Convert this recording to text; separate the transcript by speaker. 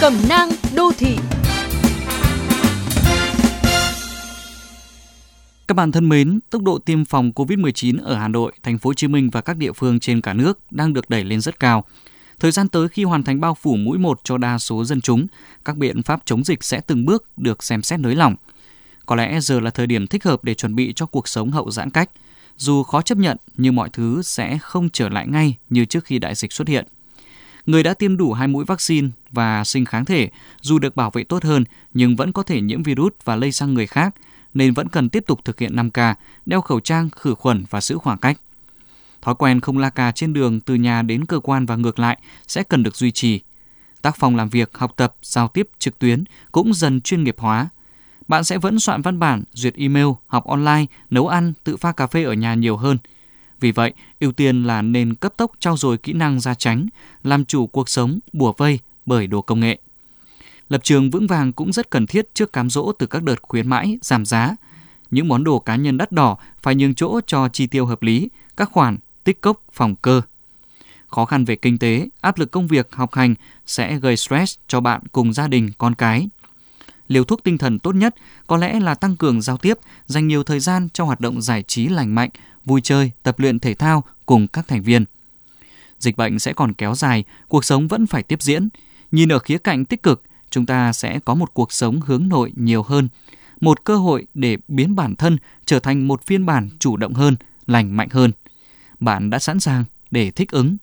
Speaker 1: Cẩm nang đô thị Các bạn thân mến, tốc độ tiêm phòng COVID-19 ở Hà Nội, thành phố Hồ Chí Minh và các địa phương trên cả nước đang được đẩy lên rất cao. Thời gian tới khi hoàn thành bao phủ mũi 1 cho đa số dân chúng, các biện pháp chống dịch sẽ từng bước được xem xét nới lỏng. Có lẽ giờ là thời điểm thích hợp để chuẩn bị cho cuộc sống hậu giãn cách. Dù khó chấp nhận nhưng mọi thứ sẽ không trở lại ngay như trước khi đại dịch xuất hiện. Người đã tiêm đủ hai mũi vaccine và sinh kháng thể dù được bảo vệ tốt hơn nhưng vẫn có thể nhiễm virus và lây sang người khác nên vẫn cần tiếp tục thực hiện 5K, đeo khẩu trang, khử khuẩn và giữ khoảng cách. Thói quen không la cà trên đường từ nhà đến cơ quan và ngược lại sẽ cần được duy trì. Tác phòng làm việc, học tập, giao tiếp trực tuyến cũng dần chuyên nghiệp hóa. Bạn sẽ vẫn soạn văn bản, duyệt email, học online, nấu ăn, tự pha cà phê ở nhà nhiều hơn. Vì vậy, ưu tiên là nên cấp tốc trao dồi kỹ năng ra tránh, làm chủ cuộc sống bùa vây bởi đồ công nghệ. Lập trường vững vàng cũng rất cần thiết trước cám dỗ từ các đợt khuyến mãi, giảm giá. Những món đồ cá nhân đắt đỏ phải nhường chỗ cho chi tiêu hợp lý, các khoản tích cốc phòng cơ. Khó khăn về kinh tế, áp lực công việc, học hành sẽ gây stress cho bạn cùng gia đình, con cái. Liều thuốc tinh thần tốt nhất có lẽ là tăng cường giao tiếp, dành nhiều thời gian cho hoạt động giải trí lành mạnh, vui chơi, tập luyện thể thao cùng các thành viên. Dịch bệnh sẽ còn kéo dài, cuộc sống vẫn phải tiếp diễn. Nhìn ở khía cạnh tích cực, chúng ta sẽ có một cuộc sống hướng nội nhiều hơn, một cơ hội để biến bản thân trở thành một phiên bản chủ động hơn, lành mạnh hơn. Bạn đã sẵn sàng để thích ứng